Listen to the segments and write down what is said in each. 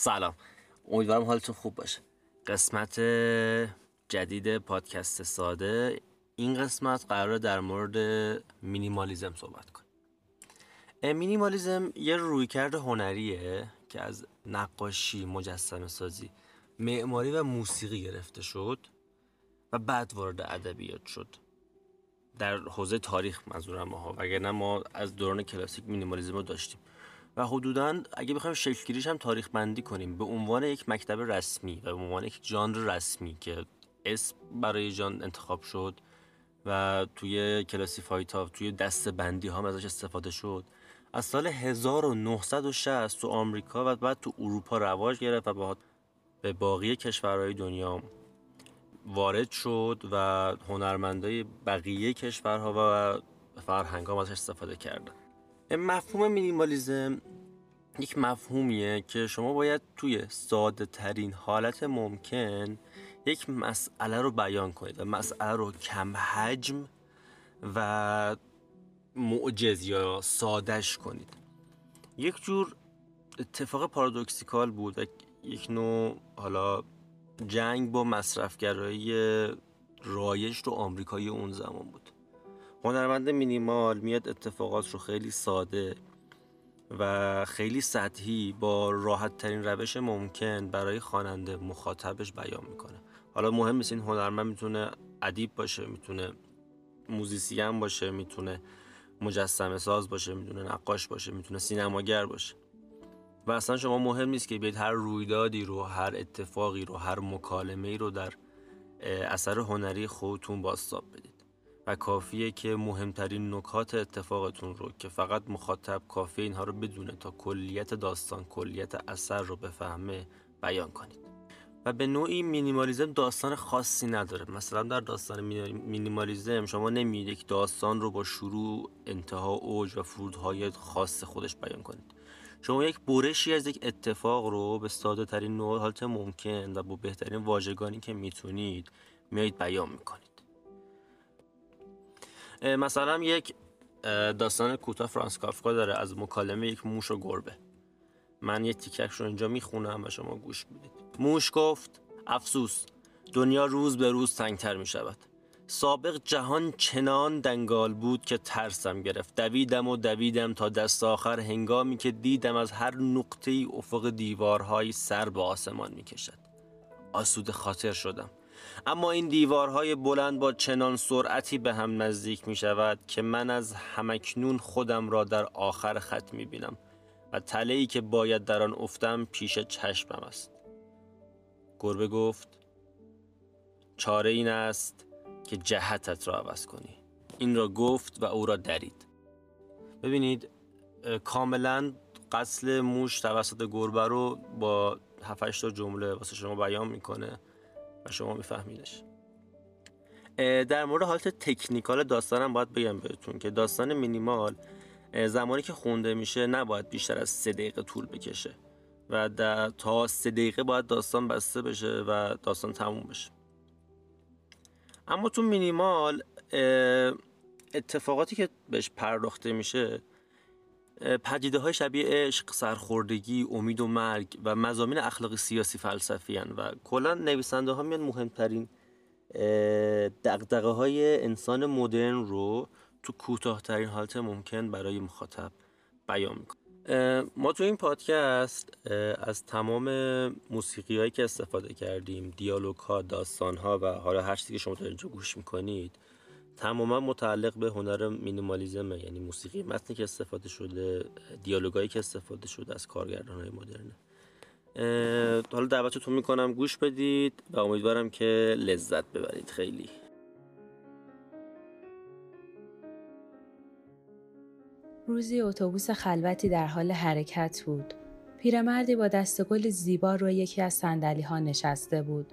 سلام. امیدوارم حالتون خوب باشه. قسمت جدید پادکست ساده. این قسمت قرار در مورد مینیمالیزم صحبت کنیم. مینیمالیزم یه رویکرد هنریه که از نقاشی مجسمه سازی معماری و موسیقی گرفته شد و بعد وارد ادبیات شد. در حوزه تاریخ منظورم ها. وگرنه ما از دوران کلاسیک مینیمالیزم رو داشتیم. و حدودا اگه بخوایم شکلگیریش هم تاریخ بندی کنیم به عنوان یک مکتب رسمی و به عنوان یک ژانر رسمی که اسم برای جان انتخاب شد و توی کلاسیفای تا توی دست بندی هم ازش استفاده شد از سال 1960 تو آمریکا و بعد تو اروپا رواج گرفت و به باقی کشورهای دنیا وارد شد و هنرمندای بقیه کشورها و فرهنگ ها ازش استفاده کردن مفهوم مینیمالیزم یک مفهومیه که شما باید توی ساده ترین حالت ممکن یک مسئله رو بیان کنید و مسئله رو کم حجم و معجز یا سادش کنید. یک جور اتفاق پارادوکسیکال بود و یک نوع حالا جنگ با مصرفگرایی رایج تو آمریکایی اون زمان بود. هنرمند مینیمال میاد اتفاقات رو خیلی ساده و خیلی سطحی با راحت ترین روش ممکن برای خواننده مخاطبش بیان می‌کنه. حالا مهم نیست این هنرمند می‌تونه ادیب باشه می‌تونه موزیسین باشه می‌تونه مجسمه ساز باشه می‌تونه نقاش باشه می‌تونه سینماگر باشه. و اصلا شما مهم نیست که بیاید هر رویدادی رو هر اتفاقی رو هر مکالمه رو در اثر هنری خودتون باستاب بدید. و کافیه که مهمترین نکات اتفاقتون رو که فقط مخاطب کافی اینها رو بدونه تا کلیت داستان کلیت اثر رو بفهمه بیان کنید. و به نوعی مینیمالیزم داستان خاصی نداره. مثلا در داستان مینیمالیزم شما نمی‌دید یک داستان رو با شروع انتها اوج و فرودهای خاص خودش بیان کنید. شما یک برشی از یک اتفاق رو به ساده ترین نوع حالت ممکن و با بهترین واژگانی که می‌تونید میایید بیان می‌کنید. مثلا یک داستان کوتاه فرانس کافکا داره. از مکالمه یک موش و گربه. من یه تیکش رو اینجا می‌خونم و شما گوش بدید. موش گفت افسوس دنیا روز به روز تنگتر می شود سابق جهان چنان دنگال بود که ترسم گرفت. دویدم و دویدم تا دست آخر. هنگامی که دیدم از هر نقطه افق دیوارهایی سر به آسمان می کشد آسود خاطر شدم. اما این دیوارهای بلند با چنان سرعتی به هم نزدیک می شود که من از همکنون خودم را در آخر خط می بینم و تله که باید در آن افتم پیش چشمم است. گربه گفت چاره این است که جهتت را عوض کنی. این را گفت و او را درید. ببینید کاملا قتل موش توسط گربه رو با 7 تا جمله واسه شما بیان می‌کنه. و شما میفهمیدش در مورد حالت تکنیکال داستانم باید بگم بهتون که داستان مینیمال زمانی که خونده میشه نباید بیشتر از سه دقیقه طول بکشه و در تا سه دقیقه باید داستان بسته بشه و داستان تموم بشه. اما تو مینیمال اتفاقاتی که بهش پرداخته میشه پدیده های شبیه عشق، سرخوردگی، امید و مرگ و مزامین اخلاقی سیاسی فلسفی هن و کلا نویسنده ها میان مهمترین دقدقه های انسان مدرن رو تو کوتاهترین حالت ممکن برای مخاطب بیان می‌کنه ما تو این پادکست از تمام موسیقی هایی که استفاده کردیم دیالوگ ها داستان ها و حالا هر چیزی که شما در اینجا گوش می‌کنید تماما متعلق به هنر مینیمالیزمه یعنی موسیقی متنی که استفاده شده دیالوگایی که استفاده شده از کارگردان های مدرنه حالا دعوتتون می‌کنم گوش بدید و امیدوارم که لذت ببرید خیلی روزی اتوبوس خلوتی در حال حرکت بود. پیرمردی با دستگل زیبا روی یکی از سندلی ها نشسته بود.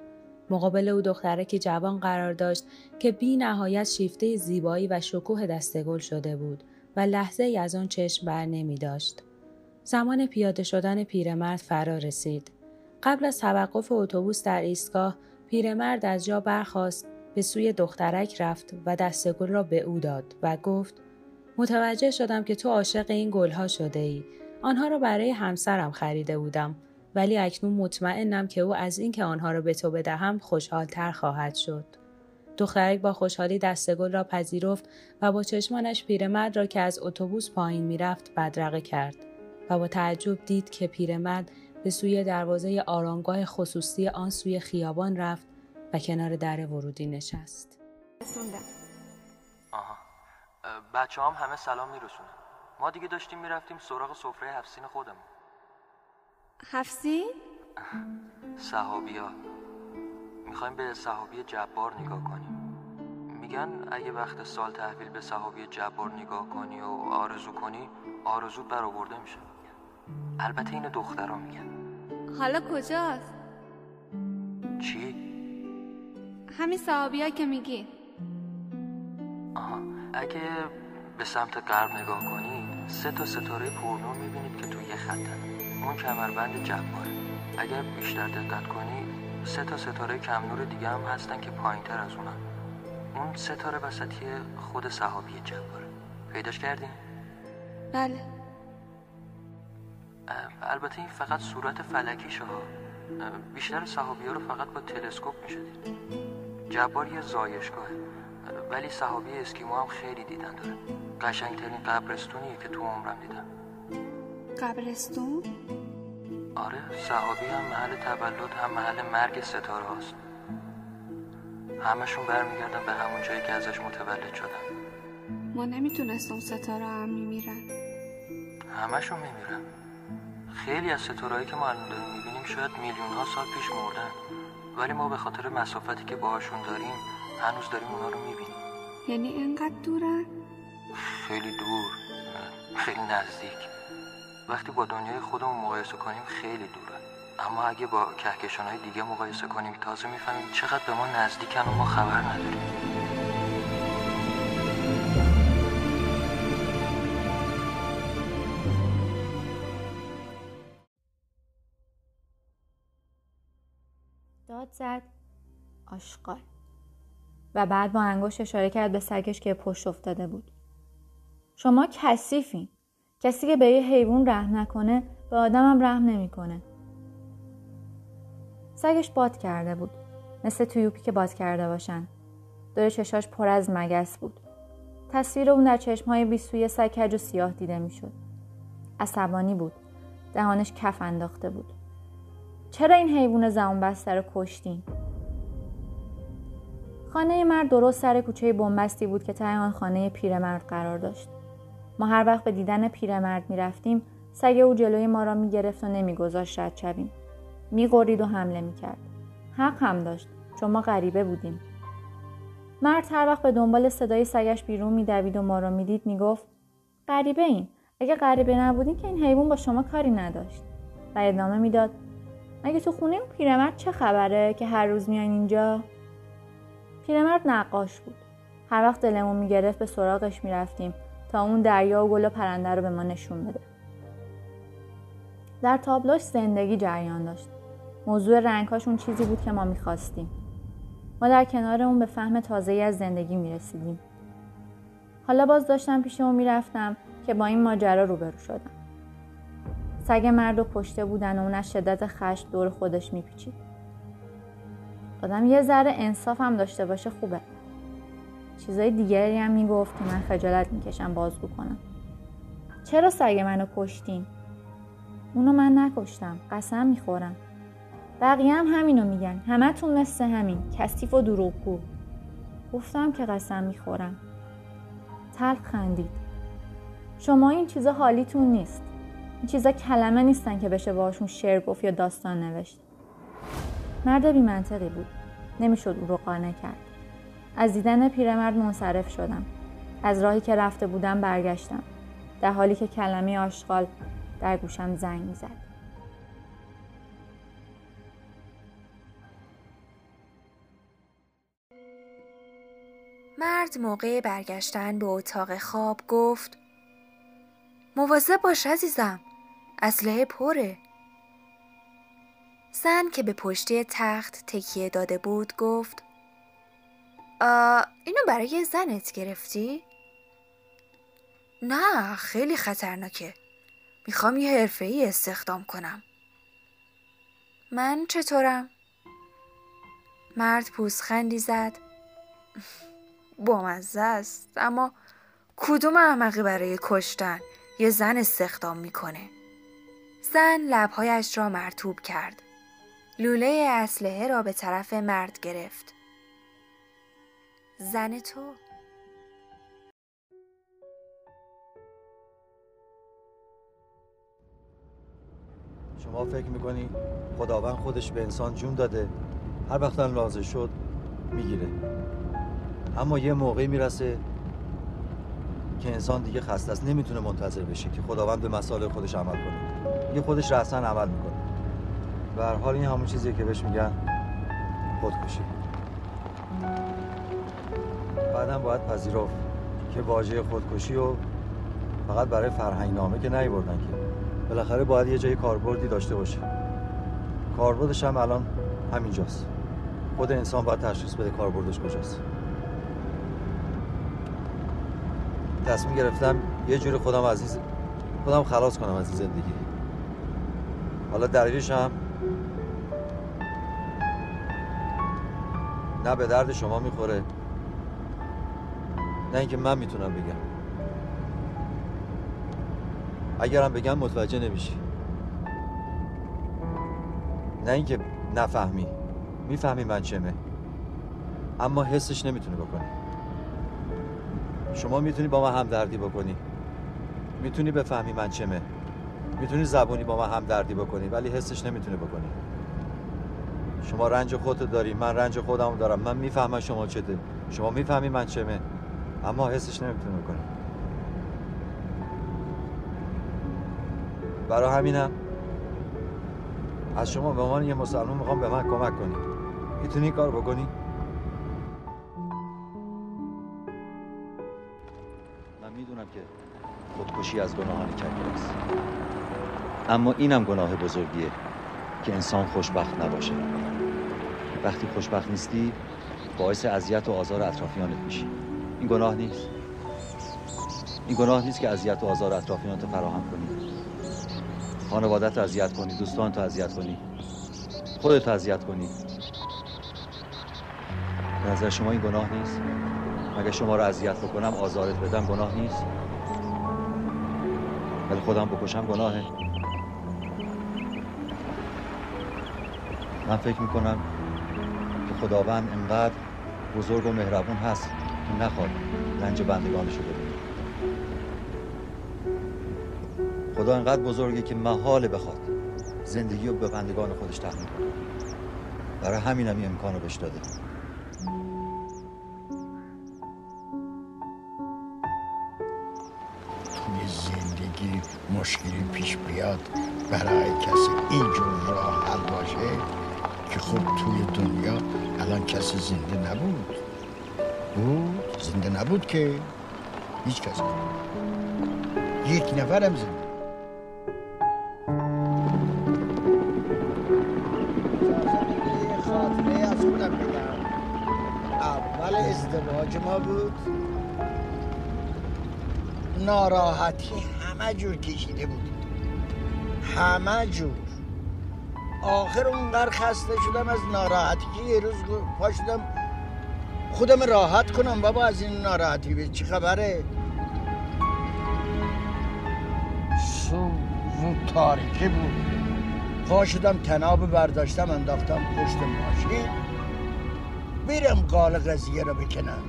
مقابل او که جوان قرار داشت که بی نهایت شیفته زیبایی و شکوه دستگل شده بود و لحظه ای از آن چشم بر نمی داشت. زمان پیاده شدن پیرمرد فرا رسید. قبل از توقف اتوبوس در ایستگاه پیرمرد از جا برخاست به سوی دخترک رفت و دستگل را به او داد و گفت متوجه شدم که تو عاشق این گلها شده ای. آنها را برای همسرم خریده بودم ولی اکنون مطمئنم که او از اینکه آنها را به تو بدهم خوشحالتر خواهد شد. دخترک با خوشحالی دستگل را پذیرفت و با چشمانش پیرمرد را که از اتوبوس پایین می‌رفت بدرقه کرد و با تعجب دید که پیرمرد به سوی دروازه آرامگاه خصوصی آن سوی خیابان رفت و کنار در ورودی نشست. آها بچه هم همه سلام میرسونن ما دیگه داشتیم می‌رفتیم سراغ سفره هفسین خودمون هفسین؟ صحابی ها می‌خوایم به صحابی جبار نگاه کنیم. میگن اگه وقت سال تحویل به صحابی جبار نگاه کنی و آرزو کنی آرزو برآورده میشه. البته اینو دخترها میگن. حالا کجاست؟ چی؟ همین صحابی که میگی. آها. اگه به سمت غرب نگاه کنید سه تا ستاره پرنور می‌بینید که توی یه خطن اون کمربند جباره اگر بیشتر دقت کنی سه تا ستاره کم نور دیگه هم هستن که پایین تر از اونن. اون ستاره وسطی خود صحابی جباره پیداش کردین؟ بله. البته این فقط صورت فلکیشه ها. بیشتر صحابی ها رو فقط با تلسکوپ میشه دید جبار یه زایشگاهه. ولی صحابی اسکیمو هم خیلی دیدن داره. قشنگترین قبرستونیه که تو عمرم دیدم. قبرستون؟ آره صحابی هم محل تولد هم محل مرگ ستاره هاست. همشون برمیگردن به همون جایی که ازش متولد شدن. ما نمی‌تونستم ستاره هم میمیرن. همشون میمیرن. خیلی از ستارهایی که ما الان داریم می‌بینیم شاید میلیون ها سال پیش مردن. ولی ما به خاطر مسافتی که باهاشون داریم هنوز داریم اونا رو می‌بینیم. یعنی اینقدر دورن؟ خیلی دور. خیلی نزدیک. وقتی با دنیای خودمون مقایسه کنیم خیلی دورن اما اگه با کهکشان های دیگه مقایسه کنیم تازه می‌فهمیم چقدر به ما نزدیکن و ما خبر نداریم. داد زد. آشغال. و بعد با انگشت اشاره کرد به سگش که پشت افتاده بود. شما کثیفین. کسی که به یه حیوان رحم نکنه به آدمم رحم نمی‌کنه. سگش باد کرده بود. مثل تویوپی که باد کرده باشن. دور چشاش پر از مگس بود. تصویر اون در چشمهای بیسوی سگ کج و سیاه دیده می‌شد. عصبانی بود. دهانش کف انداخته بود. چرا این حیوان زمان بسته رو کشتین؟ خانه مرد درست سر کوچه بنبستی بود که ته آن خانه پیرمرد قرار داشت. ما هر وقت به دیدن پیرمرد می‌رفتیم سگ او جلوی ما را می‌گرفت و نمیگذاشت رد شویم. میقرید و حمله می‌کرد. حق هم داشت چون ما غریبه بودیم. مرد هر وقت به دنبال صدای سگش بیرون میدوید و ما را می‌دید می‌گفت غریبه این اگه غریبه نبودین که این حیوان با شما کاری نداشت. و ادامه می‌داد مگه تو خونه پیرمرد چه خبره که هر روز میان اینجا؟ پیرمرد نقاش بود. هر وقت دلمون می‌گرفت به سراغش می‌رفتیم. تا اون دریا و گل و پرنده رو به ما نشون بده. در تابلوش زندگی جریان داشت. موضوع رنگهاش اون چیزی بود که ما می‌خواستیم. ما در کنار اون به فهم تازه از زندگی می‌رسیدیم. حالا باز داشتم پیش اون می‌رفتم که با این ماجرا روبرو شدم. سگ مرد و کشته بودن و اون از شدت خشم دور خودش میپیچید. آدم یه ذره انصاف هم داشته باشه خوبه. چیزای دیگری هم می‌گفت که من خجالت می‌کشم بازگو کنم چرا سگ منو کشتین؟ اونو من نکشتم قسم می‌خورم. بقیه هم همینو میگن همتون مثل همین کثیف و دروغگو. گفتم که قسم می‌خورم. تلخ خندید. شما این چیزا حالیتون نیست. این چیزا کلمه نیستن که بشه باشون شعر گفت یا داستان نوشت. مرد بی منطقی بود. نمی‌شد او رو قانع کرد. از دیدن پیرمرد منصرف شدم. از راهی که رفته بودم برگشتم. در حالی که کلمه آشغال در گوشم زنگ می‌زد. مرد موقع برگشتن به اتاق خواب گفت مواظب باش عزیزم اسلحه پره. زن که به پشتی تخت تکیه داده بود گفت اینو برای زنت گرفتی؟ نه خیلی خطرناکه. می‌خوام یه حرفه ای استخدام کنم. من چطورم؟ مرد پوزخندی زد. بامزه است اما کدوم احمقی برای کشتن یه زن استخدام می‌کنه؟ زن لبهایش را مرتوب کرد. لوله اسلحه را به طرف مرد گرفت. زن تو. شما فکر می‌کنی خداوند خودش به انسان جون داده هر وقت لازم شد می‌گیره. اما یه موقعی می‌رسه که انسان دیگه خسته است نمی‌تونه منتظر بشه که خداوند به مسائل خودش عمل کنه. دیگه خودش رأسا عمل می‌کنه. به هر حال این همون چیزیه که بهش میگن خودکشی. بعدم باید پذیرفت که واژه خودکشی رو فقط برای فرهنگ نامه که نیوردن که. بالاخره باید یه جای کاربردی داشته باشه. کاربردش هم الان همینجاست. خود انسان باید تشخیص بده کاربردش کجاست. تصمیم گرفتم یه جوری خودم این خودم خلاص کنم از زندگی. حالا دلیلش هم نه به درد شما می‌خوره. نه اینکه من می‌تونم بگم. اگرم بگم متوجه نمیشی. نه اینکه نفهمی. می‌فهمی من چمه. اما حسش نمی‌تونی بکنی شما می‌تونی با من همدردی بکنی. می‌تونی بفهمی من چمه. می‌تونی زبونی با من همدردی بکنی ولی حسش نمی‌تونی بکنی. شما رنج خودت داری من رنج خودم دارم. من می‌فهمم شما چته. شما می‌فهمی من چمه. اما حسش نمی‌تونی بکنی برای همینم از شما به عنوان یه مسلمان می‌خوام به من کمک کنی می‌تونی کار بکنی من می‌دونم که خودکشی از گناهان کبیر است. اما اینم گناه بزرگیه که انسان خوشبخت نباشه. وقتی خوشبخت نیستی باعث اذیت و آزار اطرافیانت میشی. این گناه نیست. این گناه نیست که اذیت و آزار اطرافیانت فراهم کنی. خانوادت اذیت کنی دوستان تو اذیت کنی. خودت اذیت کنی. به نظر شما این گناه نیست؟ مگه شما رو اذیت بکنم آزارت بدم گناه نیست؟ ولی خودم بکشم گناهه. من فکر می‌کنم که خداوند انقدر بزرگ و مهربون هست. که نخواد. رنج بندگانشو ببینه خدا انقدر بزرگه که محاله بخواد زندگی رو به بندگان خودش تحمیل کنه. برای همینم این امکان رو بهش داده. توی زندگی مشکلی پیش بیاد برای کسی اینجور راه حل باشه که خب توی دنیا الان کسی زنده نبود. بود زنده نبود که هیچ کس یک نفرم زنده. اول ازدواج ما بود. ناراحتی. همه جور کشیده بود. همه جور. آخر اونقدر خسته شدم از ناراحتی که یه روز پا شدم خودم راحت کنم بابا از این ناراحتی. به چی خبره؟ زود تاریکی بود. پا شدم تناب برداشتم انداختم پشت ماشین. برم قال قضیه رو بکنم.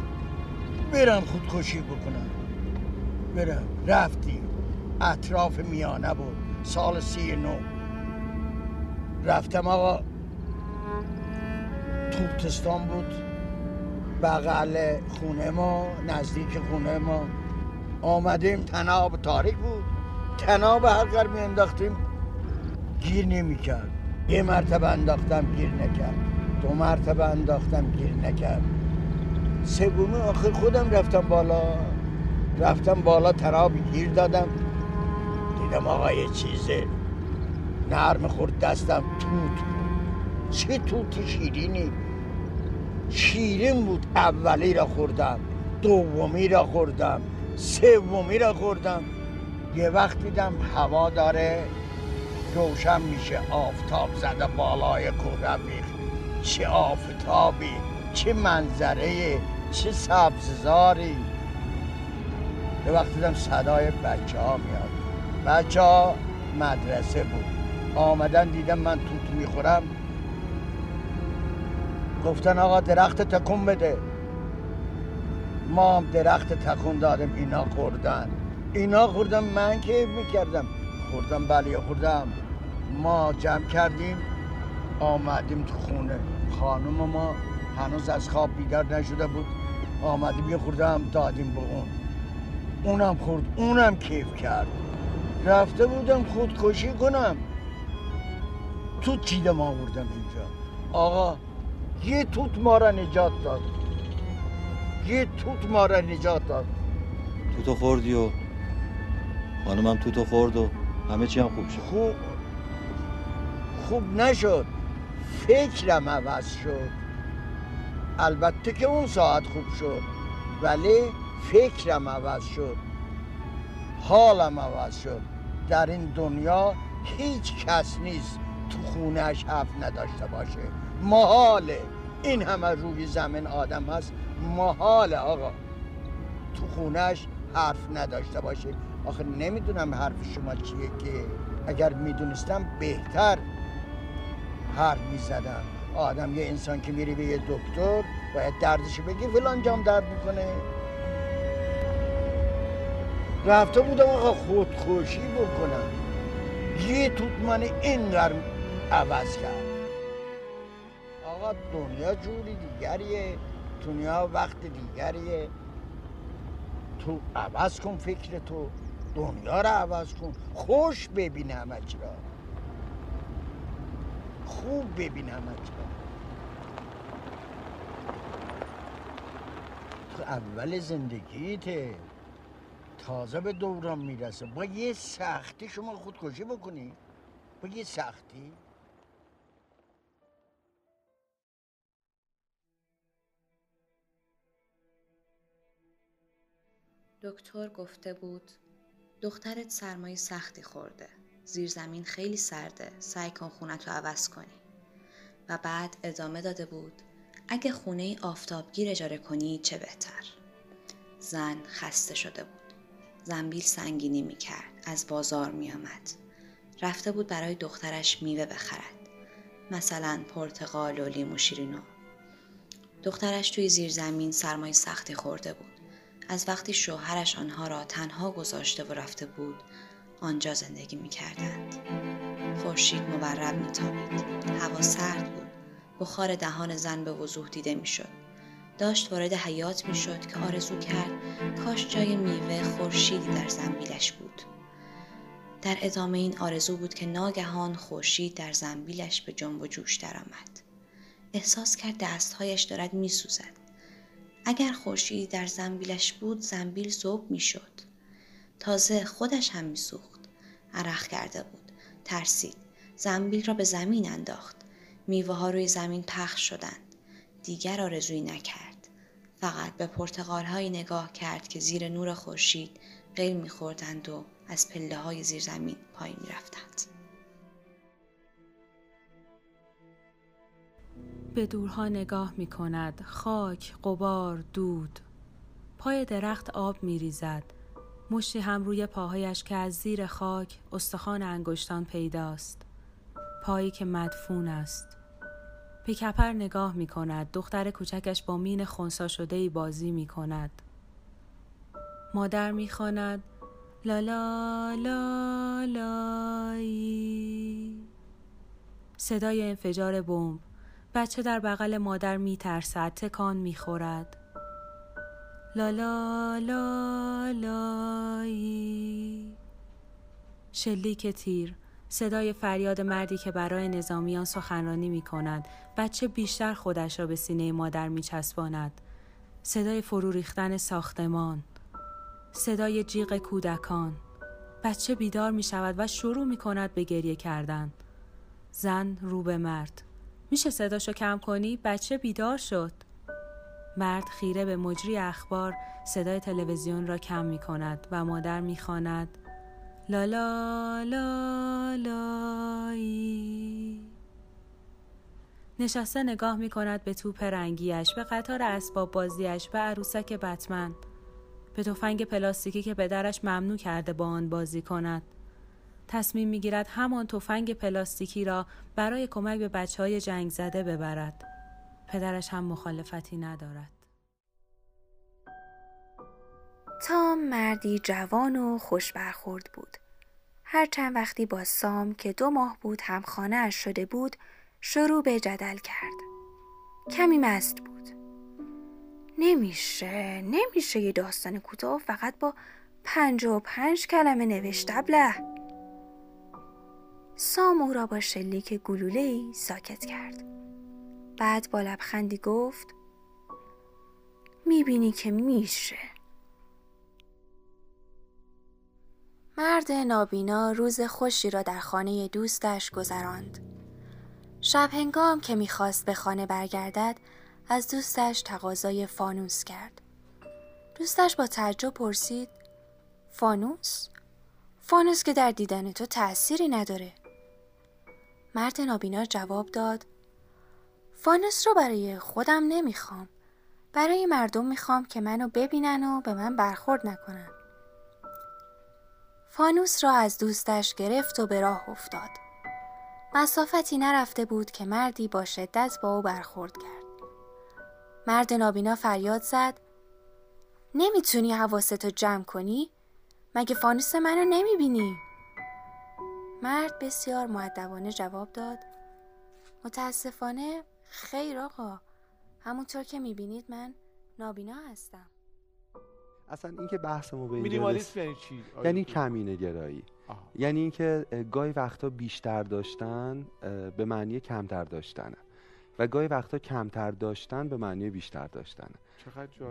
برم خودکشی بکنم. برم رفتیم اطراف میانه بود. سال سی نو. رفتم آقا. توتستان بود. بغل خونه ما نزدیک خونه ما. آمدیم تناب تاریک بود. تناب هر قرار می انداختیم گیر نمی کرد. یه مرتبه انداختم گیر نکرد. دو مرتبه انداختم گیر نکرد. سومی آخر خودم رفتم بالا. رفتم بالا تناب گیر دادم. دیدم آقا یه چیزه نرم خورد دستم توت چه توتی شیرینی. شیرین بود اولی را خوردم دومی را خوردم سومی را خوردم. یه وقت دیدم هوا داره روشن میشه آفتاب زده بالای کوه رفیق چه آفتابی چه منظره چه سبززاری. به وقت دیدم صدای بچه ها میاد. بچه ها مدرسه بود. آمدن دیدم من توت می‌خورم. گفتن آقا درخت تکون بده. ما هم درخت تکون دادم اینا خوردن. اینا خوردم من که می‌کردم؟ خوردم بله خوردم. ما جمع کردیم آمدیم تو خونه. خانم ما هنوز از خواب بیدار نشده بود. آمدیم یه خوردم دادیم به اون. اونم خورد اونم کیف کرد. رفته بودم خودکشی کنم. توت چیدم آوردم اینجا؟ آقا یه توت ما را نجات داد. یه توت ما را نجات داد. توتو خوردی و خانمم توتو خورد و همه چی هم خوب شد. خوب. خوب نشد. فکرم عوض شد. البته که اون ساعت خوب شد ولی فکرم عوض شد. حالم عوض شد. در این دنیا هیچ کس نیست تو خونهش حرف نداشته باشه. محاله. این همه روی زمین آدم هست. محاله آقا. تو خونهش حرف نداشته باشه آخه نمی‌دونم حرف شما چیه که اگر می‌دونستم بهتر حرف می‌زدم. آدم یه انسان که میری به یه دکتر باید دردش بگی فلان جام درد می‌کنه. رفته بودم آقا خودکشی بکنم. یه توت من اینقدر عوض کرد. دنیا جوری دیگریه دنیا وقت دیگریه. تو عوض کن فکر تو دنیا رو عوض کن. خوش ببین همه را. خوب ببین همه را. تو اول زندگیته تازه به دوران می‌رسه. با یه سختی شما خودکشی بکنی. با یه سختی. دکتر گفته بود دخترت سرمایه سختی خورده زیر زمین خیلی سرده سعی کن خونت رو عوض کنی و بعد ادامه داده بود اگه خونه آفتابگیر اجاره کنی چه بهتر زن خسته شده بود زنبیل سنگینی می کرد. از بازار می آمد. رفته بود برای دخترش میوه بخرد. مثلا پرتقال و لیمو شیرینو. دخترش توی زیر زمین سرمای سختی خورده بود. از وقتی شوهرش آنها را تنها گذاشته و رفته بود آنجا زندگی می کردند. خورشید مبرب می تابید. هوا سرد بود. بخار دهان زن به وضوح دیده می شد. داشت وارد حیات می شد که آرزو کرد کاش جای میوه خورشیدی در زنبیلش بود. در ادامه این آرزو بود که ناگهان خورشید در زنبیلش به جنب و جوش درآمد. احساس کرد دستهایش دارد می سوزد. اگر خورشیدی در زنبیلش بود زنبیل زوب می شد. تازه خودش هم می سوخت. عرق کرده بود. ترسید. زنبیل را به زمین انداخت. میوه ها روی زمین پخش شدند. دیگر آرزویی نکرد. فقط به پرتقال نگاه کرد که زیر نور خورشید قیل میخوردند و از پله های زیر زمین پایین می‌رفتند. به دورها نگاه می کند. خاک، قبار، دود. پای درخت آب می ریزد. مشتی هم روی پاهایش که از زیر خاک استخوان انگشتان پیداست. پایی که مدفون است. پیکپر نگاه می کند. دختر کوچکش با مین خونسا شده ای بازی می کند. مادر می خاند لا لا لا لایی صدای انفجار بمب بچه در بغل مادر می ترسد تکان می خورد لا لا لا لایی شلیک تیر صدای فریاد مردی که برای نظامیان سخنرانی می کند بچه بیشتر خودش را به سینه مادر می چسباند. صدای فرو ریختن ساختمان. صدای جیغ کودکان. بچه بیدار می شود و شروع می کند به گریه کردن. زن رو به مرد. میشه صداشو کم کنی؟ بچه بیدار شد. مرد خیره به مجری اخبار صدای تلویزیون را کم می کند و مادر می خاند لا لا لا لایی نشسته نگاه می کند به توپ رنگیش به قطار اسباب بازیش به عروسک بتمن. به تفنگ پلاستیکی که پدرش ممنوع کرده با آن بازی کند. تصمیم می گیرد همان تفنگ پلاستیکی را برای کمک به بچه های جنگ زده ببرد پدرش هم مخالفتی ندارد تام مردی جوان و خوش برخورد بود. هر چند وقتی با سام که دو ماه بود هم خانه شده بود شروع به جدل کرد. کمی مست بود. نمیشه نمیشه یه داستان کوتاه فقط با پنج و پنج کلمه نوشته ابله. سام او را با شلیک گلوله ساکت کرد. بعد با لبخندی گفت می‌بینی که میشه. مرد نابینا روز خوشی را در خانه دوستش گذراند. شب هنگام که می‌خواست به خانه برگردد از دوستش تقاضای فانوس کرد. دوستش با تعجب پرسید فانوس؟ فانوس که در دیدن تو تأثیری نداره. مرد نابینا جواب داد فانوس رو برای خودم نمی‌خوام. برای مردم می‌خوام که منو ببینن و به من برخورد نکنن. فانوس را از دوستش گرفت و به راه افتاد. مسافتی نرفته بود که مردی با شدت با او برخورد کرد. مرد نابینا فریاد زد نمی‌تونی حواستو جمع کنی؟ مگه فانوس منو نمی‌بینی؟ مرد بسیار معدبانه جواب داد. متاسفانه خیر آقا همونطور که می‌بینید من نابینا هستم. اصلا اینکه بحث ما به مینیمالیسم یعنی چی؟ یعنی کمینه گرایی یعنی اینکه گاهی وقتا بیشتر داشتن به معنی کمتر داشتنه. و گاهی وقتا کمتر داشتن به معنی بیشتر داشتنه.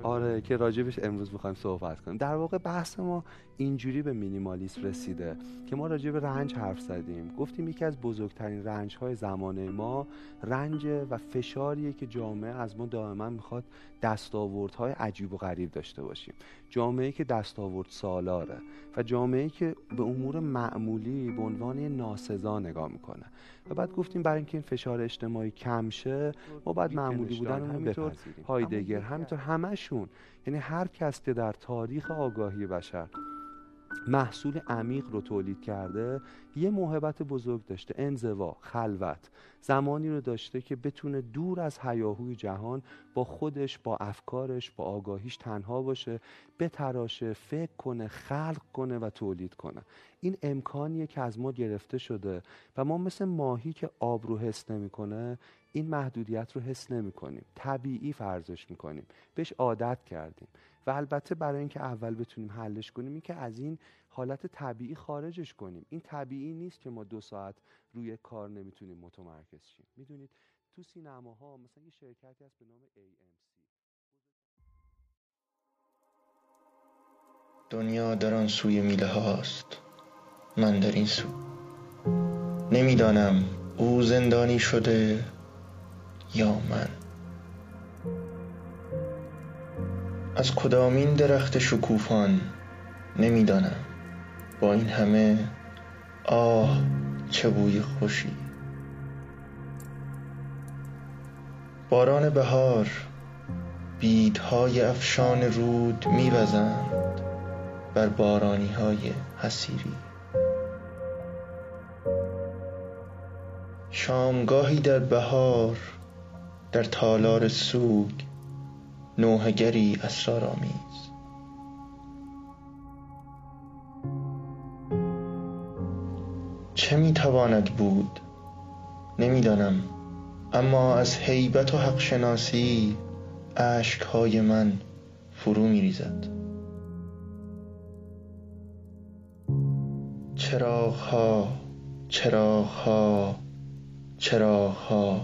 آره که راجبش امروز می‌خوایم صحبت کنیم. در واقع بحث ما اینجوری به مینیمالیسم رسیده که ما راجع به رنج حرف زدیم. گفتیم یکی از بزرگترین رنج های زمانه ما رنج و فشاریه که جامعه از ما دائما می‌خواد دستاوردهای عجیب و غریب داشته باشیم. جامعه که دستاورد سالاره و جامعه که به امور معمولی به عنوان ناسزا نگاه می‌کنه. و بعد گفتیم برای اینکه این فشار اجتماعی کم شه ما باید معمولی بودن رو هایدگر همینطور همشون یعنی هر کس که در تاریخ آگاهی بشر محصول عمیق رو تولید کرده یه محبت بزرگ داشته. انزوا خلوت. زمانی رو داشته که بتونه دور از هیاهوی جهان با خودش با افکارش با آگاهیش تنها باشه بتراشه فکر کنه خلق کنه و تولید کنه. این امکانیه که از ما گرفته شده و ما مثل ماهی که آب رو حس نمی‌کنه این محدودیت رو حس نمی کنیم طبیعی فرضش می کنیم بهش عادت کردیم. و البته برای اینکه اول بتونیم حلش کنیم این که از این حالت طبیعی خارجش کنیم. این طبیعی نیست که ما دو ساعت روی کار نمی‌تونیم متمرکز شیم. می‌دونید تو سینماها مثلا یه شرکتی هست به نام AMC دنیا در آن سوی میله هاست. من در این سو. نمی‌دانم او زندانی شده یا من. از کدامین درخت شکوفان نمی‌دانم. با این همه آه چه بوی خوشی. باران بهار بیدهای افشان رود میوزند بر بارانی های حسیری شامگاهی در بهار در تالار سوگ نوحگری اسرارآمیز چه می‌تواند بود؟ نمی‌دانم. اما از هیبت و حق شناسی اشکهای من فرو میریزد. چراغها چراغها چراغها.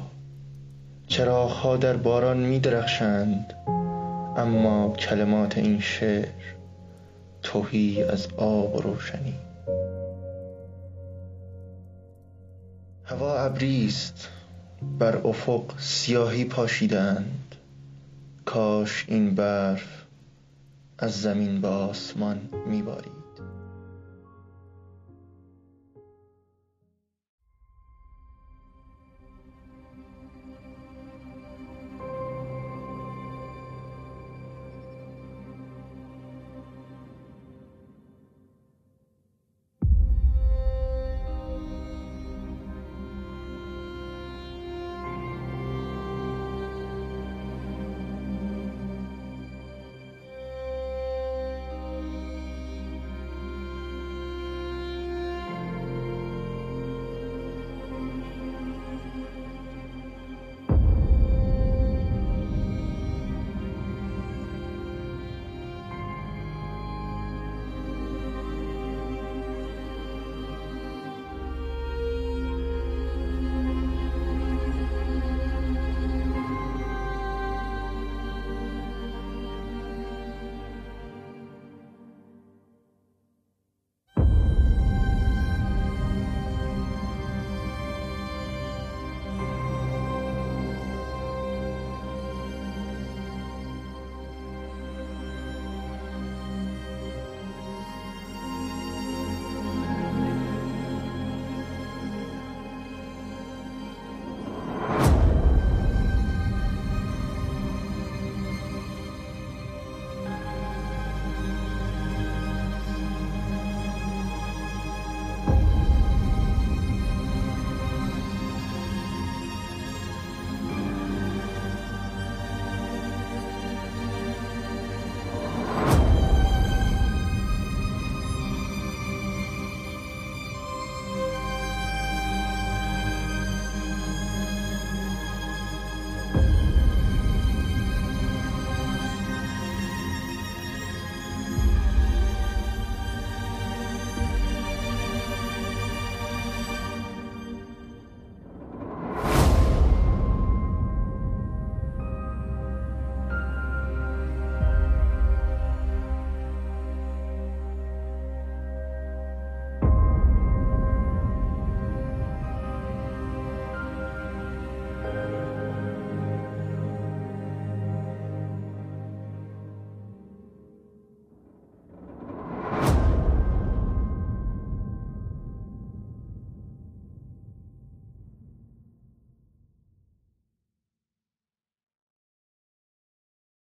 چراغها در باران می درخشند اما کلمات این شعر توهی از آب و روشنی. هوا ابریست بر افق سیاهی پاشیدند. کاش این برف از زمین به آسمان میبارید.